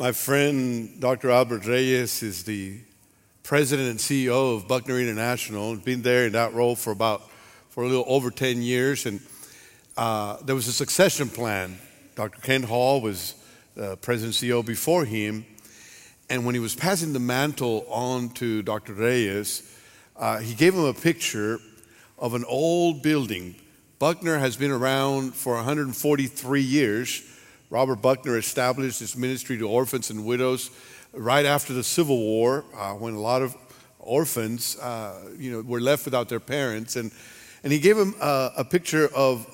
My friend Dr. Albert Reyes is the president and CEO of Buckner International. And been there in that role for about for a little over 10 years, and uh, there was a succession plan. Dr. Ken Hall was uh, president and CEO before him, and when he was passing the mantle on to Dr. Reyes, uh, he gave him a picture of an old building. Buckner has been around for 143 years Robert Buckner established his ministry to orphans and widows right after the Civil War, uh, when a lot of orphans, uh, you know, were left without their parents, and and he gave him uh, a picture of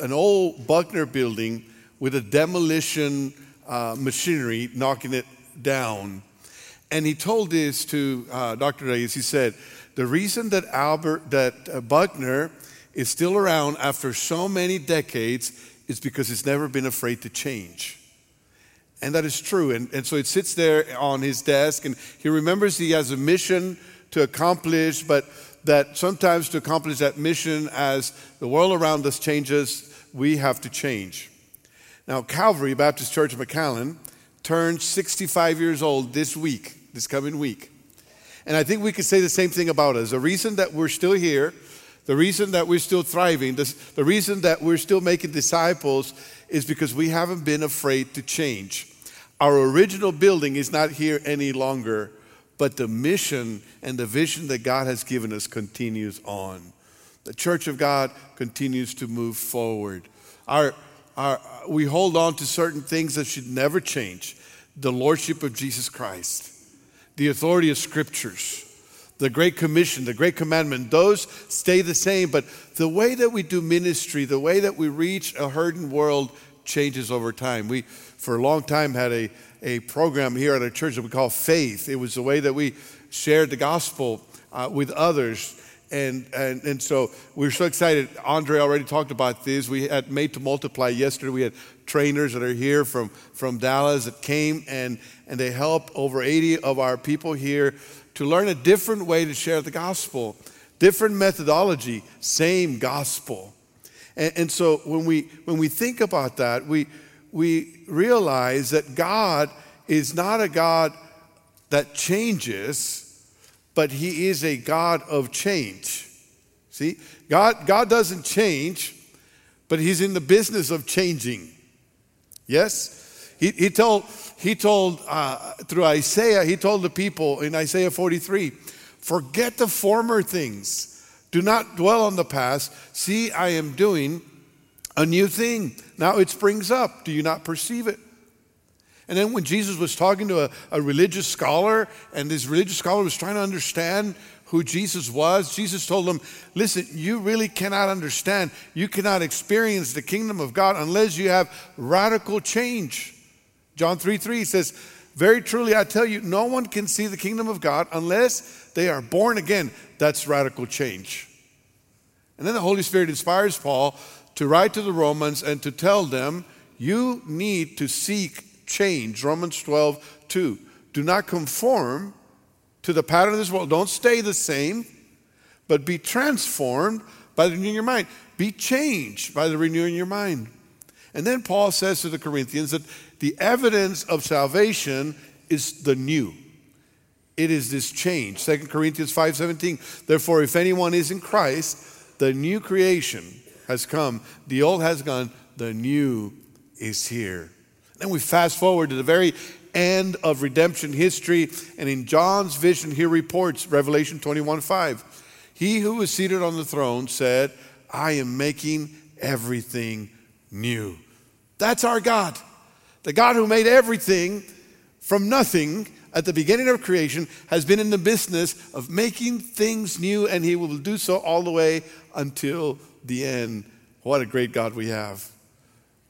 an old Buckner building with a demolition uh, machinery knocking it down, and he told this to uh, Dr. Reyes. He said, "The reason that Albert that uh, Buckner is still around after so many decades." Is because it's never been afraid to change. And that is true. And, and so it sits there on his desk, and he remembers he has a mission to accomplish, but that sometimes to accomplish that mission as the world around us changes, we have to change. Now, Calvary Baptist Church of McAllen turned 65 years old this week, this coming week. And I think we could say the same thing about us. The reason that we're still here the reason that we're still thriving, the reason that we're still making disciples is because we haven't been afraid to change. Our original building is not here any longer, but the mission and the vision that God has given us continues on. The church of God continues to move forward. Our, our, we hold on to certain things that should never change the lordship of Jesus Christ, the authority of scriptures the Great Commission, the Great Commandment, those stay the same. But the way that we do ministry, the way that we reach a hurting world changes over time. We, for a long time, had a, a program here at our church that we call Faith. It was the way that we shared the gospel uh, with others. And, and, and so we're so excited. Andre already talked about this. We had Made to Multiply yesterday. We had trainers that are here from, from Dallas that came and, and they help over 80 of our people here to learn a different way to share the gospel, different methodology, same gospel. And, and so when we, when we think about that, we, we realize that God is not a God that changes, but He is a God of change. See, God, God doesn't change, but He's in the business of changing. Yes? He, he told, he told uh, through Isaiah, he told the people in Isaiah 43, forget the former things. Do not dwell on the past. See, I am doing a new thing. Now it springs up. Do you not perceive it? And then when Jesus was talking to a, a religious scholar, and this religious scholar was trying to understand who Jesus was, Jesus told him, Listen, you really cannot understand, you cannot experience the kingdom of God unless you have radical change. John 3 3 says, Very truly I tell you, no one can see the kingdom of God unless they are born again. That's radical change. And then the Holy Spirit inspires Paul to write to the Romans and to tell them, You need to seek change. Romans 12 2. Do not conform to the pattern of this world. Don't stay the same, but be transformed by the renewing your mind. Be changed by the renewing your mind. And then Paul says to the Corinthians that the evidence of salvation is the new. It is this change. 2 Corinthians 5:17. Therefore, if anyone is in Christ, the new creation has come. The old has gone, the new is here. Then we fast forward to the very end of redemption history, and in John's vision, he reports Revelation 21 5. He who was seated on the throne said, I am making everything new. That's our God. The God who made everything from nothing at the beginning of creation has been in the business of making things new, and He will do so all the way until the end. What a great God we have.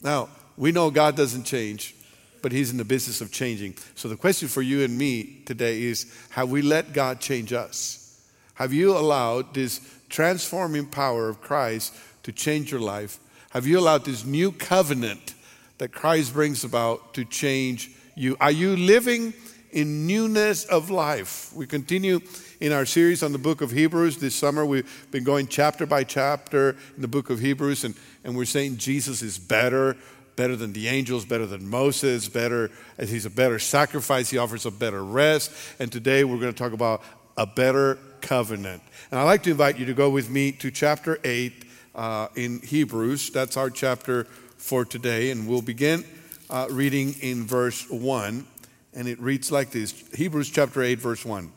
Now, we know God doesn't change, but He's in the business of changing. So the question for you and me today is have we let God change us? Have you allowed this transforming power of Christ to change your life? Have you allowed this new covenant that Christ brings about to change you? Are you living in newness of life? We continue in our series on the book of Hebrews. This summer, we've been going chapter by chapter in the book of Hebrews, and, and we're saying Jesus is better better than the angels, better than Moses, better as he's a better sacrifice, he offers a better rest. And today we're going to talk about a better covenant. And I'd like to invite you to go with me to chapter 8 uh, in Hebrews. That's our chapter for today. And we'll begin uh, reading in verse 1. And it reads like this Hebrews chapter 8, verse 1.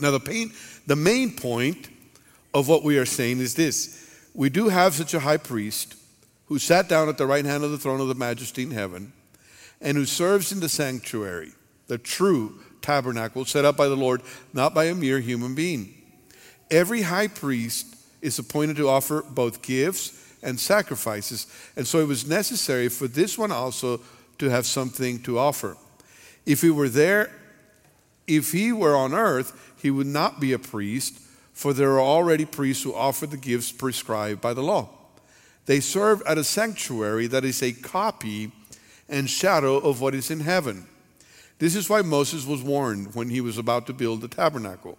Now, the, pain, the main point of what we are saying is this we do have such a high priest who sat down at the right hand of the throne of the majesty in heaven and who serves in the sanctuary, the true tabernacle set up by the Lord, not by a mere human being. Every high priest is appointed to offer both gifts and sacrifices, and so it was necessary for this one also to have something to offer. If he were there, if he were on earth, he would not be a priest, for there are already priests who offer the gifts prescribed by the law. They serve at a sanctuary that is a copy and shadow of what is in heaven. This is why Moses was warned when he was about to build the tabernacle.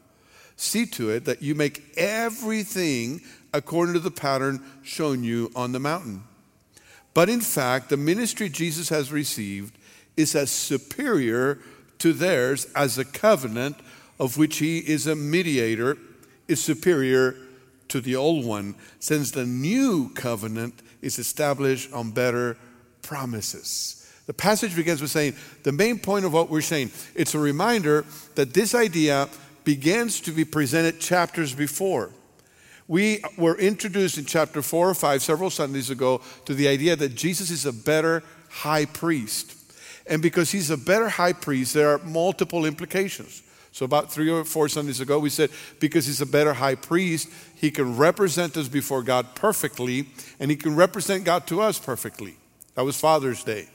See to it that you make everything according to the pattern shown you on the mountain. But in fact, the ministry Jesus has received is as superior to theirs as the covenant of which he is a mediator is superior to the old one, since the new covenant is established on better promises. The passage begins with saying the main point of what we're saying, it's a reminder that this idea begins to be presented chapters before. We were introduced in chapter 4 or 5 several Sundays ago to the idea that Jesus is a better high priest. And because he's a better high priest, there are multiple implications. So, about three or four Sundays ago, we said because he's a better high priest, he can represent us before God perfectly, and he can represent God to us perfectly. That was Father's Day.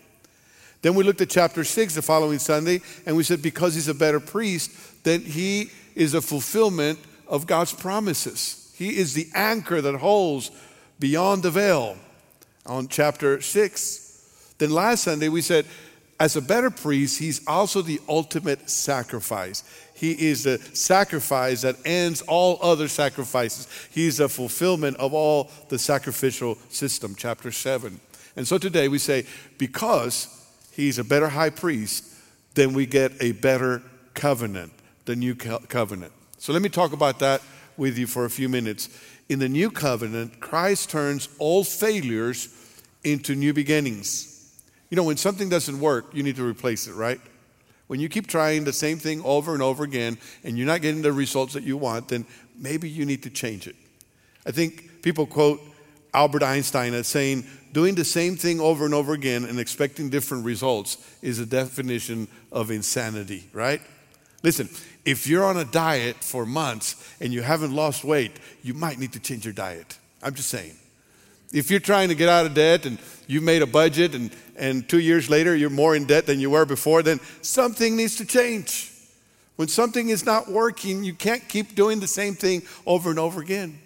Then we looked at chapter 6 the following Sunday, and we said because he's a better priest, then he is a fulfillment of God's promises. He is the anchor that holds beyond the veil on chapter 6. Then last Sunday we said, as a better priest, he's also the ultimate sacrifice. He is the sacrifice that ends all other sacrifices. He's the fulfillment of all the sacrificial system, chapter 7. And so today we say, because he's a better high priest, then we get a better covenant, the new covenant. So let me talk about that with you for a few minutes. In the new covenant, Christ turns all failures into new beginnings. You know, when something doesn't work, you need to replace it, right? When you keep trying the same thing over and over again and you're not getting the results that you want, then maybe you need to change it. I think people quote Albert Einstein as saying, doing the same thing over and over again and expecting different results is a definition of insanity, right? Listen, if you're on a diet for months and you haven't lost weight, you might need to change your diet. I'm just saying. If you're trying to get out of debt and you made a budget and, and two years later you're more in debt than you were before, then something needs to change. When something is not working, you can't keep doing the same thing over and over again.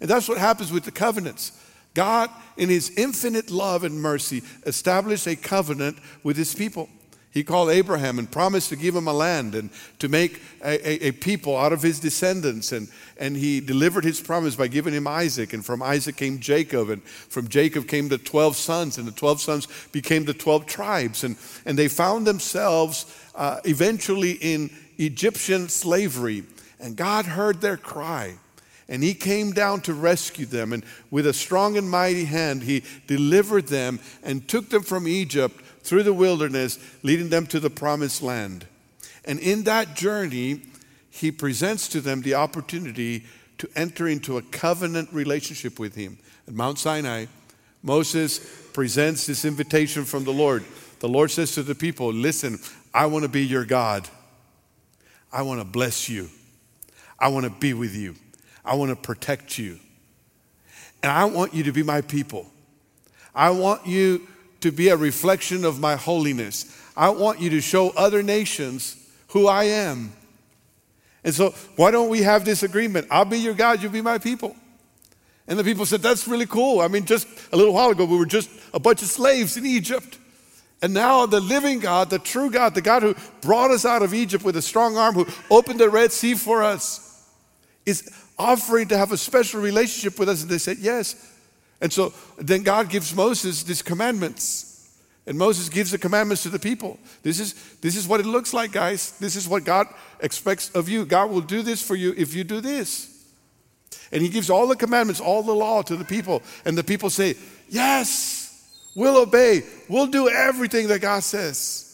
And that's what happens with the covenants. God, in His infinite love and mercy, established a covenant with His people. He called Abraham and promised to give him a land and to make a, a, a, people out of his descendants. And, and he delivered his promise by giving him Isaac. And from Isaac came Jacob. And from Jacob came the 12 sons. And the 12 sons became the 12 tribes. And, and they found themselves uh, eventually in Egyptian slavery. And God heard their cry. And he came down to rescue them. And with a strong and mighty hand, he delivered them and took them from Egypt through the wilderness, leading them to the promised land. And in that journey, he presents to them the opportunity to enter into a covenant relationship with him. At Mount Sinai, Moses presents this invitation from the Lord. The Lord says to the people, Listen, I want to be your God. I want to bless you. I want to be with you. I want to protect you. And I want you to be my people. I want you to be a reflection of my holiness. I want you to show other nations who I am. And so, why don't we have this agreement? I'll be your God, you'll be my people. And the people said, That's really cool. I mean, just a little while ago, we were just a bunch of slaves in Egypt. And now, the living God, the true God, the God who brought us out of Egypt with a strong arm, who opened the Red Sea for us, is offering to have a special relationship with us. And they said, Yes. And so then God gives Moses these commandments. And Moses gives the commandments to the people. This is, this is what it looks like, guys. This is what God expects of you. God will do this for you if you do this. And he gives all the commandments, all the law to the people. And the people say, Yes, we'll obey. We'll do everything that God says.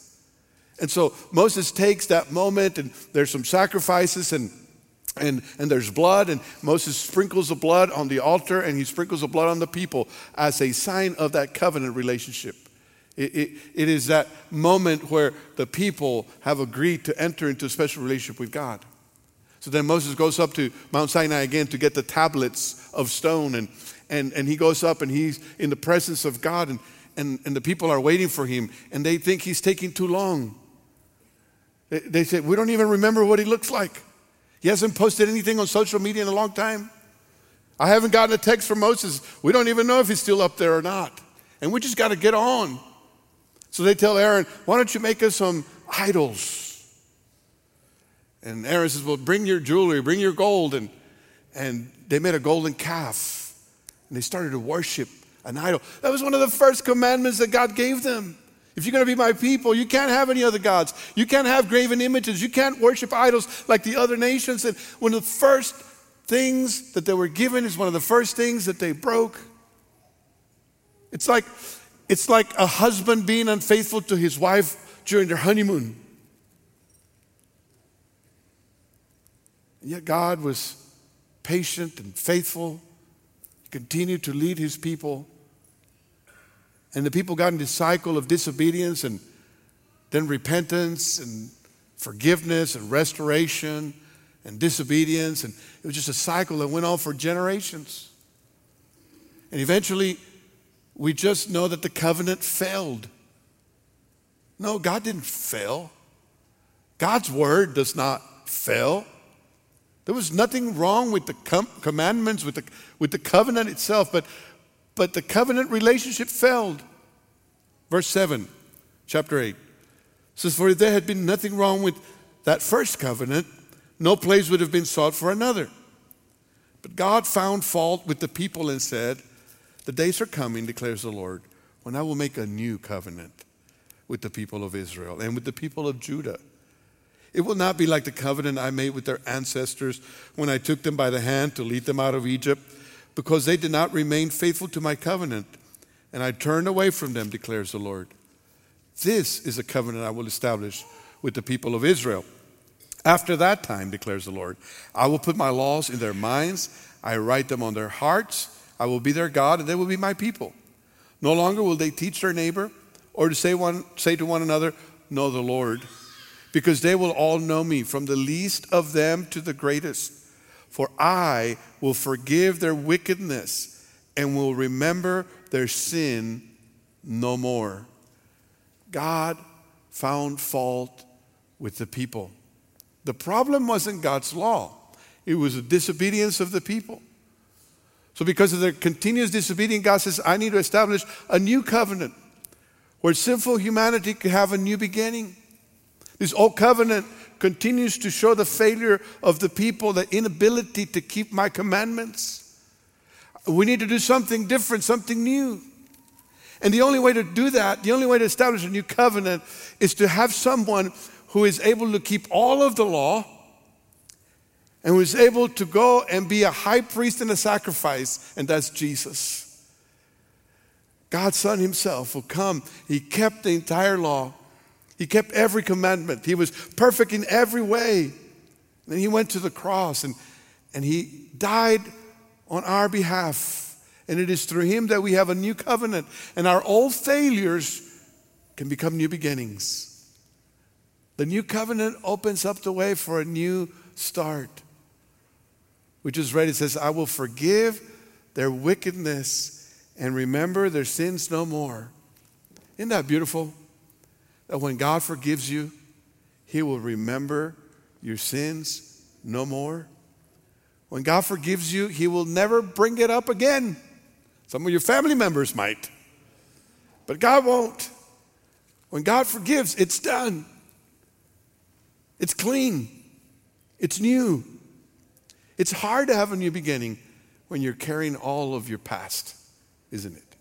And so Moses takes that moment, and there's some sacrifices, and and, and there's blood, and Moses sprinkles the blood on the altar, and he sprinkles the blood on the people as a sign of that covenant relationship. It, it, it is that moment where the people have agreed to enter into a special relationship with God. So then Moses goes up to Mount Sinai again to get the tablets of stone, and, and, and he goes up and he's in the presence of God, and, and, and the people are waiting for him, and they think he's taking too long. They, they say, We don't even remember what he looks like. He hasn't posted anything on social media in a long time. I haven't gotten a text from Moses. We don't even know if he's still up there or not. And we just got to get on. So they tell Aaron, why don't you make us some idols? And Aaron says, well, bring your jewelry, bring your gold. And, and they made a golden calf. And they started to worship an idol. That was one of the first commandments that God gave them. If you're going to be my people, you can't have any other gods. You can't have graven images. You can't worship idols like the other nations. And one of the first things that they were given is one of the first things that they broke. It's like it's like a husband being unfaithful to his wife during their honeymoon. And yet God was patient and faithful, he continued to lead his people. And the people got into a cycle of disobedience and then repentance and forgiveness and restoration and disobedience. And it was just a cycle that went on for generations. And eventually, we just know that the covenant failed. No, God didn't fail. God's word does not fail. There was nothing wrong with the com- commandments, with the, with the covenant itself, but, but the covenant relationship failed. Verse 7, chapter 8 says, For if there had been nothing wrong with that first covenant, no place would have been sought for another. But God found fault with the people and said, the days are coming, declares the Lord, when I will make a new covenant with the people of Israel and with the people of Judah. It will not be like the covenant I made with their ancestors when I took them by the hand to lead them out of Egypt, because they did not remain faithful to my covenant, and I turned away from them, declares the Lord. This is a covenant I will establish with the people of Israel. After that time, declares the Lord, I will put my laws in their minds, I write them on their hearts I will be their God, and they will be my people. No longer will they teach their neighbor or to say, one, say to one another, Know the Lord, because they will all know me, from the least of them to the greatest. For I will forgive their wickedness and will remember their sin no more. God found fault with the people. The problem wasn't God's law, it was the disobedience of the people. So, because of their continuous disobedience, God says, I need to establish a new covenant where sinful humanity could have a new beginning. This old covenant continues to show the failure of the people, the inability to keep my commandments. We need to do something different, something new. And the only way to do that, the only way to establish a new covenant, is to have someone who is able to keep all of the law and was able to go and be a high priest and a sacrifice, and that's Jesus. God's Son Himself will come. He kept the entire law, He kept every commandment. He was perfect in every way. Then He went to the cross and, and He died on our behalf. And it is through Him that we have a new covenant, and our old failures can become new beginnings. The new covenant opens up the way for a new start. We just read it says, I will forgive their wickedness and remember their sins no more. Isn't that beautiful? That when God forgives you, He will remember your sins no more. When God forgives you, He will never bring it up again. Some of your family members might, but God won't. When God forgives, it's done, it's clean, it's new. It's hard to have a new beginning when you're carrying all of your past, isn't it?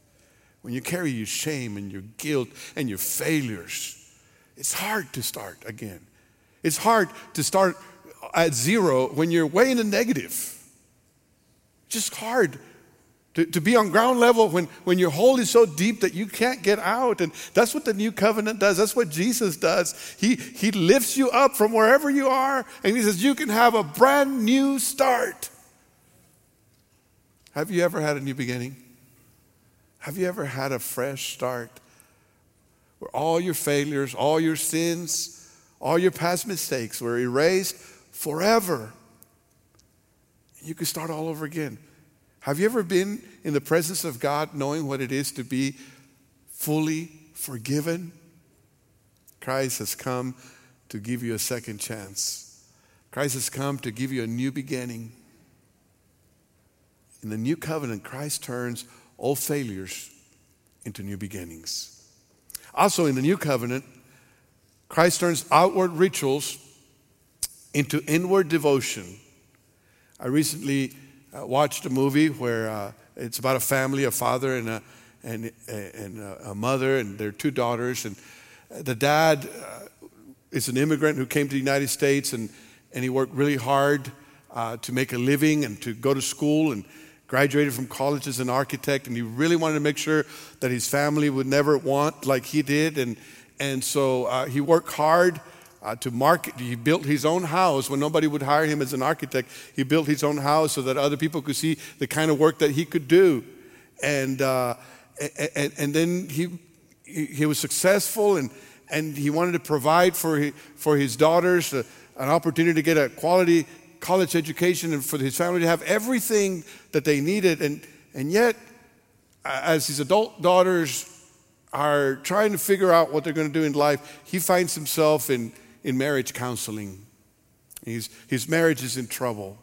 When you carry your shame and your guilt and your failures, it's hard to start again. It's hard to start at zero when you're way in the negative. Just hard to, to be on ground level when, when your hole is so deep that you can't get out. And that's what the new covenant does. That's what Jesus does. He, he lifts you up from wherever you are and he says, You can have a brand new start. Have you ever had a new beginning? Have you ever had a fresh start where all your failures, all your sins, all your past mistakes were erased forever? You can start all over again. Have you ever been in the presence of God knowing what it is to be fully forgiven? Christ has come to give you a second chance. Christ has come to give you a new beginning. In the new covenant, Christ turns old failures into new beginnings. Also, in the new covenant, Christ turns outward rituals into inward devotion. I recently uh, watched a movie where uh, it's about a family, a father and a, and, and a mother and their two daughters. And the dad uh, is an immigrant who came to the United States and, and he worked really hard uh, to make a living and to go to school and graduated from college as an architect, and he really wanted to make sure that his family would never want like he did. And, and so uh, he worked hard uh, to market. He built his own house when nobody would hire him as an architect. He built his own house so that other people could see the kind of work that he could do. And, uh, and, and then he, he was successful and, and he wanted to provide for his, for his daughters an opportunity to get a quality college education and for his family to have everything that they needed. And, and yet, as his adult daughters are trying to figure out what they're going to do in life, he finds himself in, in marriage counseling. He's, his marriage is in trouble.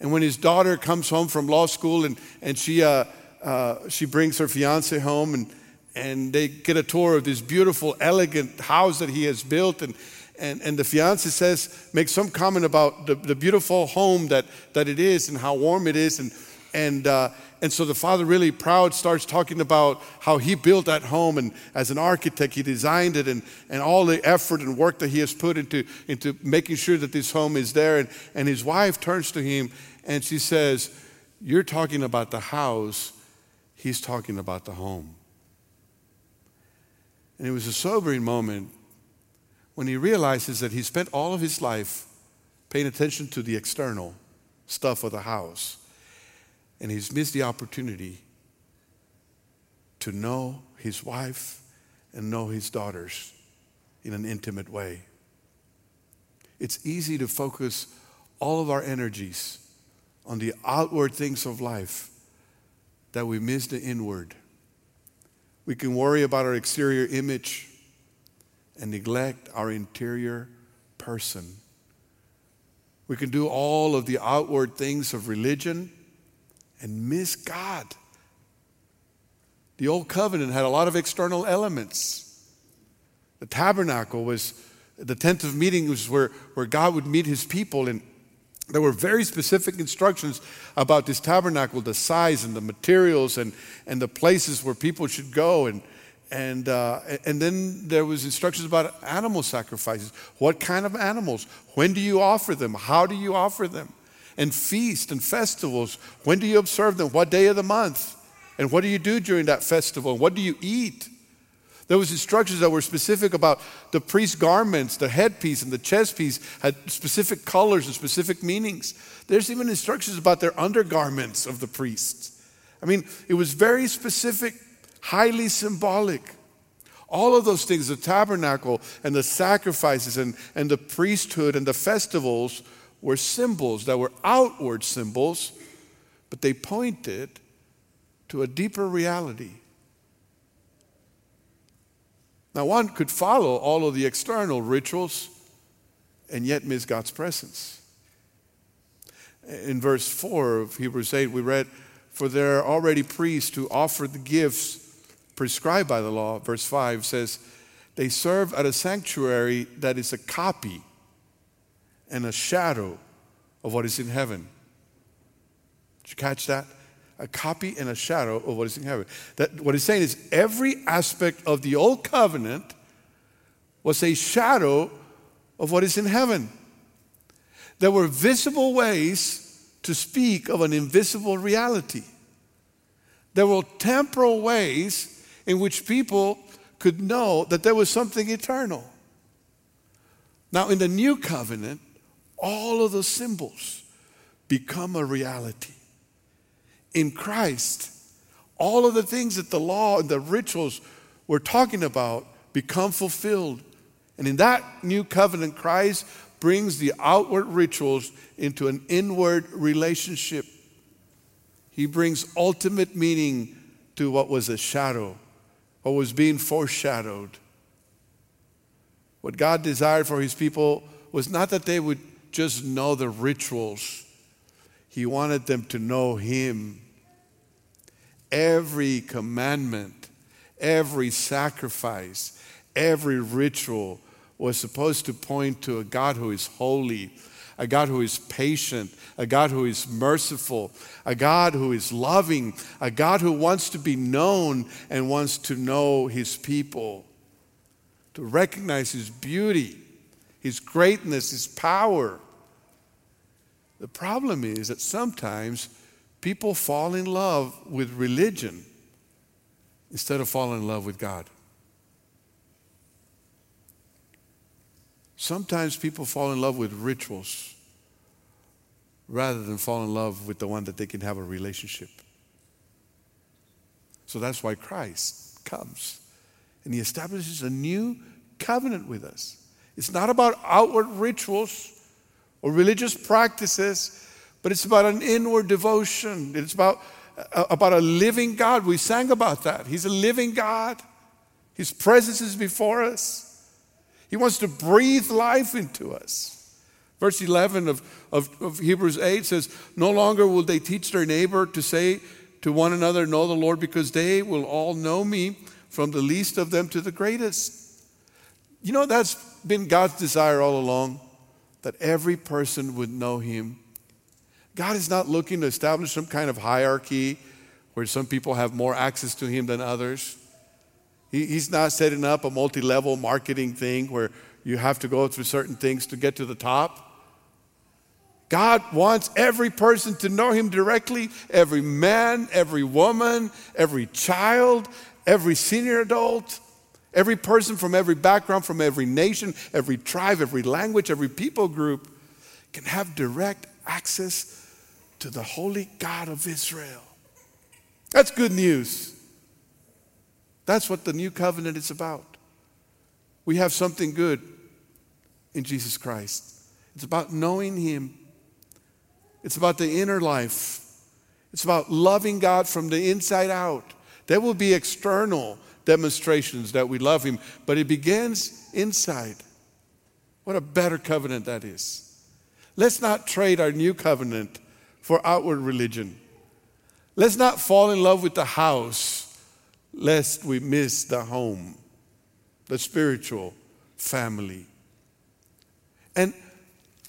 And when his daughter comes home from law school and, and she, uh, uh, she brings her fiance home and, and they get a tour of this beautiful, elegant house that he has built, and, and, and the fiance says, makes some comment about the, the beautiful home that, that it is and how warm it is. And, and, uh, and so the father, really proud, starts talking about how he built that home. And as an architect, he designed it and, and all the effort and work that he has put into, into making sure that this home is there. And, and his wife turns to him and she says, You're talking about the house, he's talking about the home. And it was a sobering moment when he realizes that he spent all of his life paying attention to the external stuff of the house. And he's missed the opportunity to know his wife and know his daughters in an intimate way. It's easy to focus all of our energies on the outward things of life that we miss the inward. We can worry about our exterior image and neglect our interior person. We can do all of the outward things of religion and miss God. The old covenant had a lot of external elements. The tabernacle was the tent of meetings where, where God would meet his people, and there were very specific instructions about this tabernacle the size and the materials and, and the places where people should go. And, and, uh, and then there was instructions about animal sacrifices. What kind of animals? When do you offer them? How do you offer them? And feasts and festivals. When do you observe them? What day of the month? And what do you do during that festival? What do you eat? There was instructions that were specific about the priest's garments, the headpiece and the chest piece had specific colors and specific meanings. There's even instructions about their undergarments of the priests. I mean, it was very specific highly symbolic. All of those things, the tabernacle and the sacrifices and, and the priesthood and the festivals, were symbols that were outward symbols, but they pointed to a deeper reality. Now, one could follow all of the external rituals and yet miss God's presence. In verse 4 of Hebrews 8, we read, For there are already priests who offer the gifts prescribed by the law, verse 5 says, they serve at a sanctuary that is a copy and a shadow of what is in heaven. Did you catch that? a copy and a shadow of what is in heaven. That what he's saying is every aspect of the old covenant was a shadow of what is in heaven. There were visible ways to speak of an invisible reality. There were temporal ways in which people could know that there was something eternal. Now, in the new covenant, all of those symbols become a reality in Christ, all of the things that the law and the rituals we're talking about become fulfilled. And in that new covenant, Christ brings the outward rituals into an inward relationship. He brings ultimate meaning to what was a shadow, what was being foreshadowed. What God desired for his people was not that they would just know the rituals, he wanted them to know Him. Every commandment, every sacrifice, every ritual was supposed to point to a God who is holy, a God who is patient, a God who is merciful, a God who is loving, a God who wants to be known and wants to know his people, to recognize his beauty, his greatness, his power. The problem is that sometimes people fall in love with religion instead of falling in love with God. Sometimes people fall in love with rituals rather than fall in love with the one that they can have a relationship. So that's why Christ comes and he establishes a new covenant with us. It's not about outward rituals or religious practices, but it's about an inward devotion. It's about, uh, about a living God. We sang about that. He's a living God, His presence is before us. He wants to breathe life into us. Verse 11 of, of, of, Hebrews 8 says, No longer will they teach their neighbor to say to one another, Know the Lord, because they will all know me, from the least of them to the greatest. You know, that's been God's desire all along that every person would know him. God is not looking to establish some kind of hierarchy where some people have more access to him than others. He, he's not setting up a multi level marketing thing where you have to go through certain things to get to the top. God wants every person to know Him directly every man, every woman, every child, every senior adult. Every person from every background, from every nation, every tribe, every language, every people group can have direct access to the holy God of Israel. That's good news. That's what the new covenant is about. We have something good in Jesus Christ. It's about knowing Him, it's about the inner life, it's about loving God from the inside out. There will be external demonstrations that we love Him, but it begins inside. What a better covenant that is. Let's not trade our new covenant for outward religion. Let's not fall in love with the house lest we miss the home, the spiritual family. And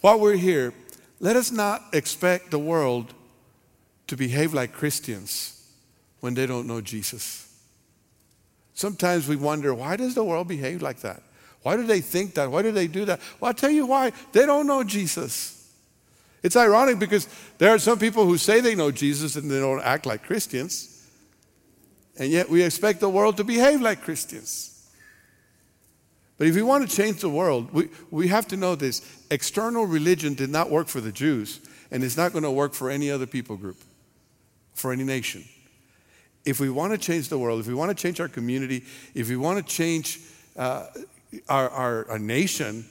while we're here, let us not expect the world to behave like Christians when they don't know Jesus. Sometimes we wonder, why does the world behave like that? Why do they think that? Why do they do that? Well, I'll tell you why. They don't know Jesus. It's ironic because there are some people who say they know Jesus and they don't act like Christians. And yet we expect the world to behave like Christians. But if we want to change the world, we, we have to know this. External religion did not work for the Jews, and it's not going to work for any other people group, for any nation if we want to change the world, if we want to change our community, if we want to change uh, our, our, our nation,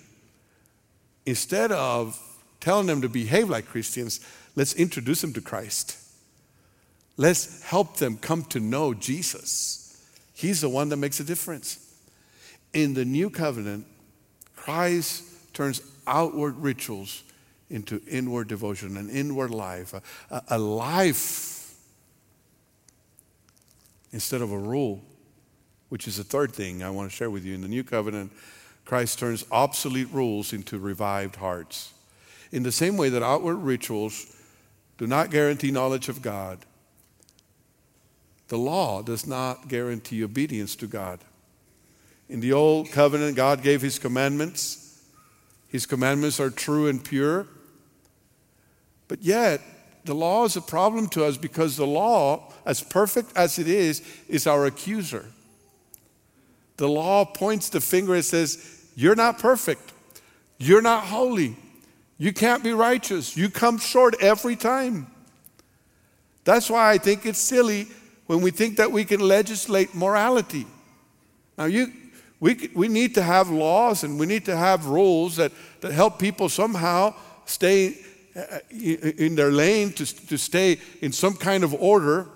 instead of telling them to behave like Christians, let's introduce them to Christ. Let's help them come to know Jesus. He's the one that makes a difference. In the new covenant, Christ turns outward rituals into inward devotion, an inward life, a, a life instead of a rule, which is the third thing I want to share with you. In the new covenant, Christ turns obsolete rules into revived hearts. In the same way that outward rituals do not guarantee knowledge of God, The law does not guarantee obedience to God. In the old covenant, God gave his commandments. His commandments are true and pure. But yet, the law is a problem to us because the law, as perfect as it is, is our accuser. The law points the finger and says, You're not perfect. You're not holy. You can't be righteous. You come short every time. That's why I think it's silly when we think that we can legislate morality. Now, you, we, we need to have laws and we need to have rules that, that help people somehow stay uh, in their lane, to, to stay in some kind of order.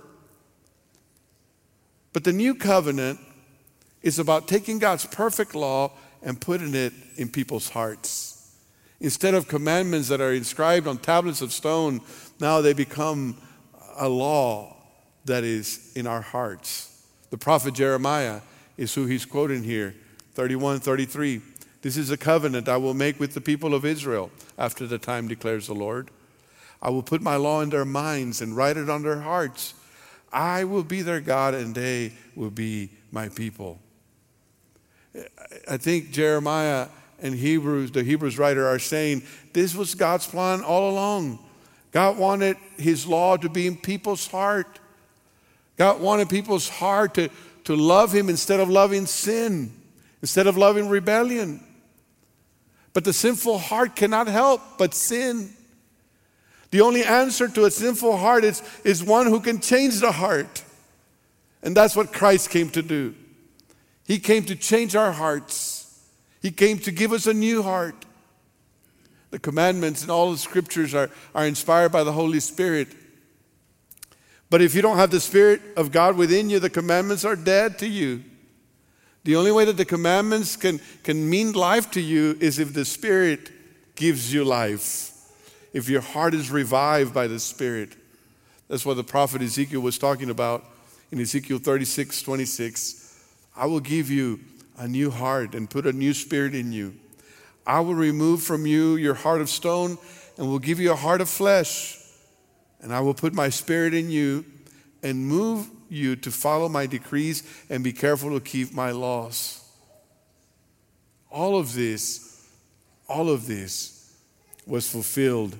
But the new covenant is about taking God's perfect law and putting it in people's hearts. Instead of commandments that are inscribed on tablets of stone, now they become a law that is in our hearts. The prophet Jeremiah is who he's quoting here 31 33. This is a covenant I will make with the people of Israel after the time, declares the Lord. I will put my law in their minds and write it on their hearts. I will be their God and they will be my people. I think Jeremiah and Hebrews, the Hebrews writer, are saying this was God's plan all along. God wanted his law to be in people's heart. God wanted people's heart to, to love him instead of loving sin, instead of loving rebellion. But the sinful heart cannot help but sin. The only answer to a sinful heart is, is one who can change the heart. And that's what Christ came to do. He came to change our hearts. He came to give us a new heart. The commandments and all the scriptures are, are inspired by the Holy Spirit. But if you don't have the Spirit of God within you, the commandments are dead to you. The only way that the commandments can, can mean life to you is if the Spirit gives you life, if your heart is revived by the Spirit. That's what the prophet Ezekiel was talking about in Ezekiel 36 26. I will give you a new heart and put a new spirit in you. I will remove from you your heart of stone and will give you a heart of flesh. And I will put my spirit in you and move you to follow my decrees and be careful to keep my laws. All of this, all of this was fulfilled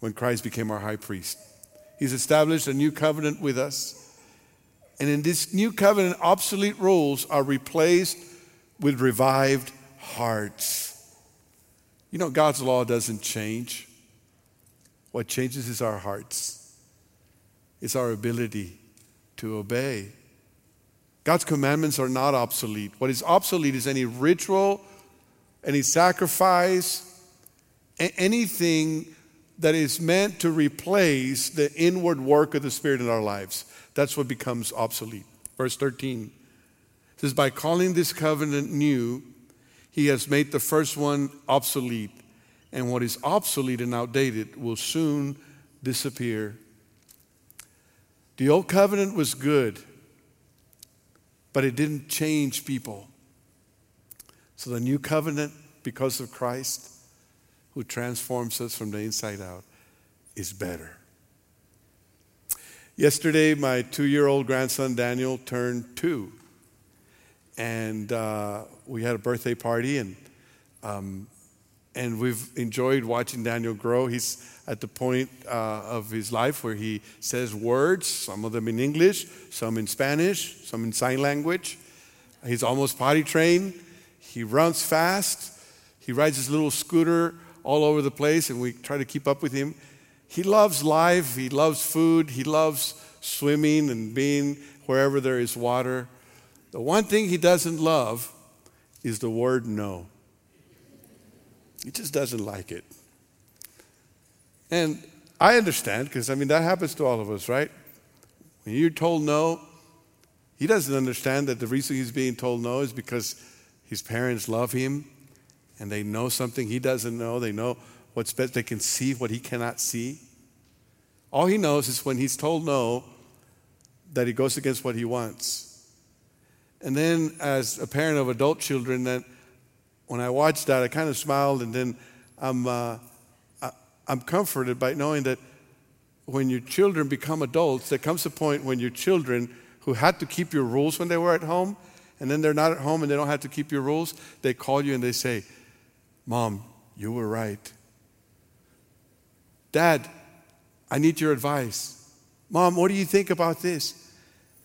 when Christ became our high priest. He's established a new covenant with us. And in this new covenant, obsolete rules are replaced with revived hearts. You know, God's law doesn't change. What changes is our hearts, it's our ability to obey. God's commandments are not obsolete. What is obsolete is any ritual, any sacrifice, anything that is meant to replace the inward work of the Spirit in our lives. That's what becomes obsolete. Verse 13 says, By calling this covenant new, he has made the first one obsolete, and what is obsolete and outdated will soon disappear. The old covenant was good, but it didn't change people. So the new covenant, because of Christ, who transforms us from the inside out, is better. Yesterday, my two year old grandson Daniel turned two and uh, we had a birthday party, and um, and we've enjoyed watching Daniel grow. He's at the point uh, of his life where he says words, some of them in English, some in Spanish, some in sign language. He's almost potty trained. He runs fast. He rides his little scooter all over the place, and we try to keep up with him. He loves life. He loves food. He loves swimming and being wherever there is water. The one thing he doesn't love is the word no. He just doesn't like it. And I understand because, I mean, that happens to all of us, right? When you're told no, he doesn't understand that the reason he's being told no is because his parents love him and they know something he doesn't know. They know what's best, they can see what he cannot see. All he knows is when he's told no, that he goes against what he wants. And then, as a parent of adult children, that when I watched that, I kind of smiled, and then I'm, uh, I, I'm comforted by knowing that when your children become adults, there comes a point when your children who had to keep your rules when they were at home, and then they're not at home and they don't have to keep your rules, they call you and they say, Mom, you were right. Dad, I need your advice. Mom, what do you think about this?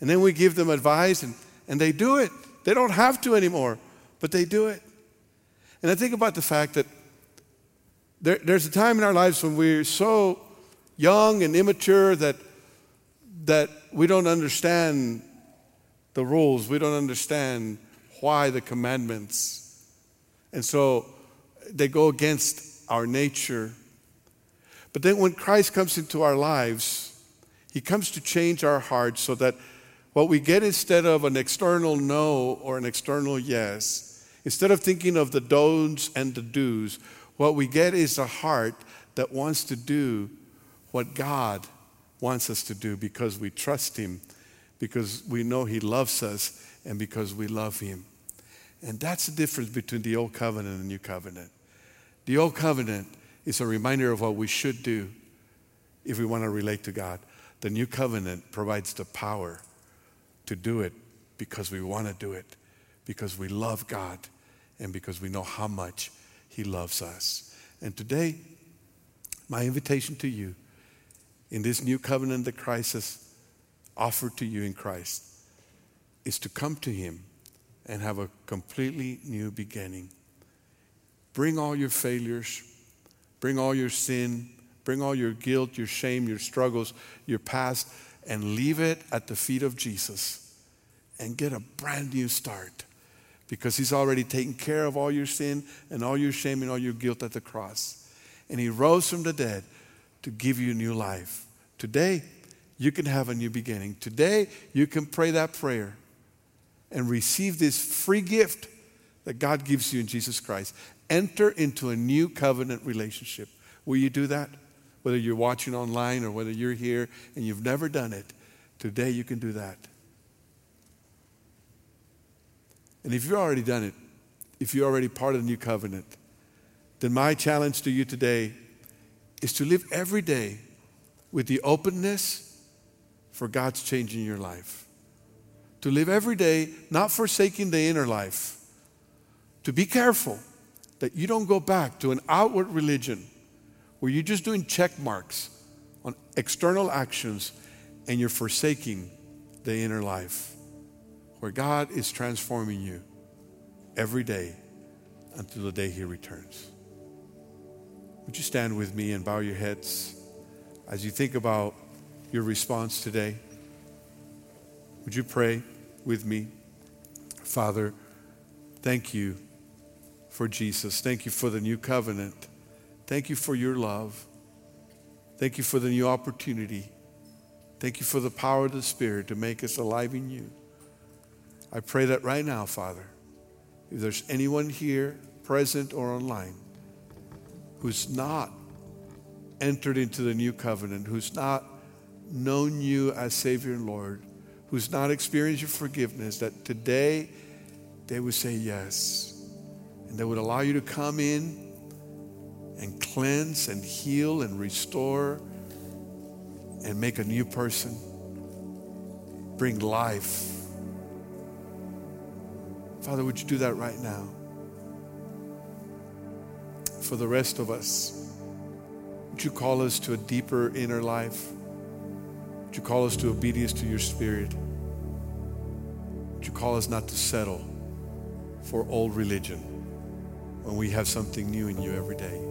And then we give them advice and, and they do it. They don't have to anymore, but they do it. And I think about the fact that there, there's a time in our lives when we're so young and immature that, that we don't understand the rules, we don't understand why the commandments. And so they go against our nature. But then when Christ comes into our lives, he comes to change our hearts so that what we get instead of an external no or an external yes, instead of thinking of the don'ts and the do's, what we get is a heart that wants to do what God wants us to do because we trust Him, because we know He loves us, and because we love Him. And that's the difference between the Old Covenant and the New Covenant. The Old Covenant is a reminder of what we should do if we want to relate to God. The New Covenant provides the power to do it because we want to do it, because we love God, and because we know how much He loves us. And today, my invitation to you in this new covenant that Christ has offered to you in Christ is to come to Him and have a completely new beginning. Bring all your failures, bring all your sin, bring all your guilt, your shame, your struggles, your past, and leave it at the feet of Jesus and get a brand new start because He's already taken care of all your sin and all your shame and all your guilt at the cross. And He rose from the dead to give you new life. Today, you can have a new beginning. Today, you can pray that prayer and receive this free gift that God gives you in Jesus Christ. Enter into a new covenant relationship. Will you do that? Whether you're watching online or whether you're here and you've never done it, today you can do that. And if you've already done it, if you're already part of the new covenant, then my challenge to you today is to live every day with the openness for God's changing your life. To live every day not forsaking the inner life. To be careful that you don't go back to an outward religion where you're just doing check marks on external actions and you're forsaking the inner life where God is transforming you every day until the day He returns. Would you stand with me and bow your heads as you think about your response today? Would you pray with me? Father, thank you for Jesus. Thank you for the new covenant. Thank you for your love. Thank you for the new opportunity. Thank you for the power of the Spirit to make us alive in you. I pray that right now, Father, if there's anyone here, present or online, who's not entered into the new covenant, who's not known you as Savior and Lord, who's not experienced your forgiveness, that today they would say yes. And they would allow you to come in and cleanse and heal and restore and make a new person, bring life. Father, would you do that right now? For the rest of us, would you call us to a deeper inner life? Would you call us to obedience to your spirit? Would you call us not to settle for old religion when we have something new in you every day?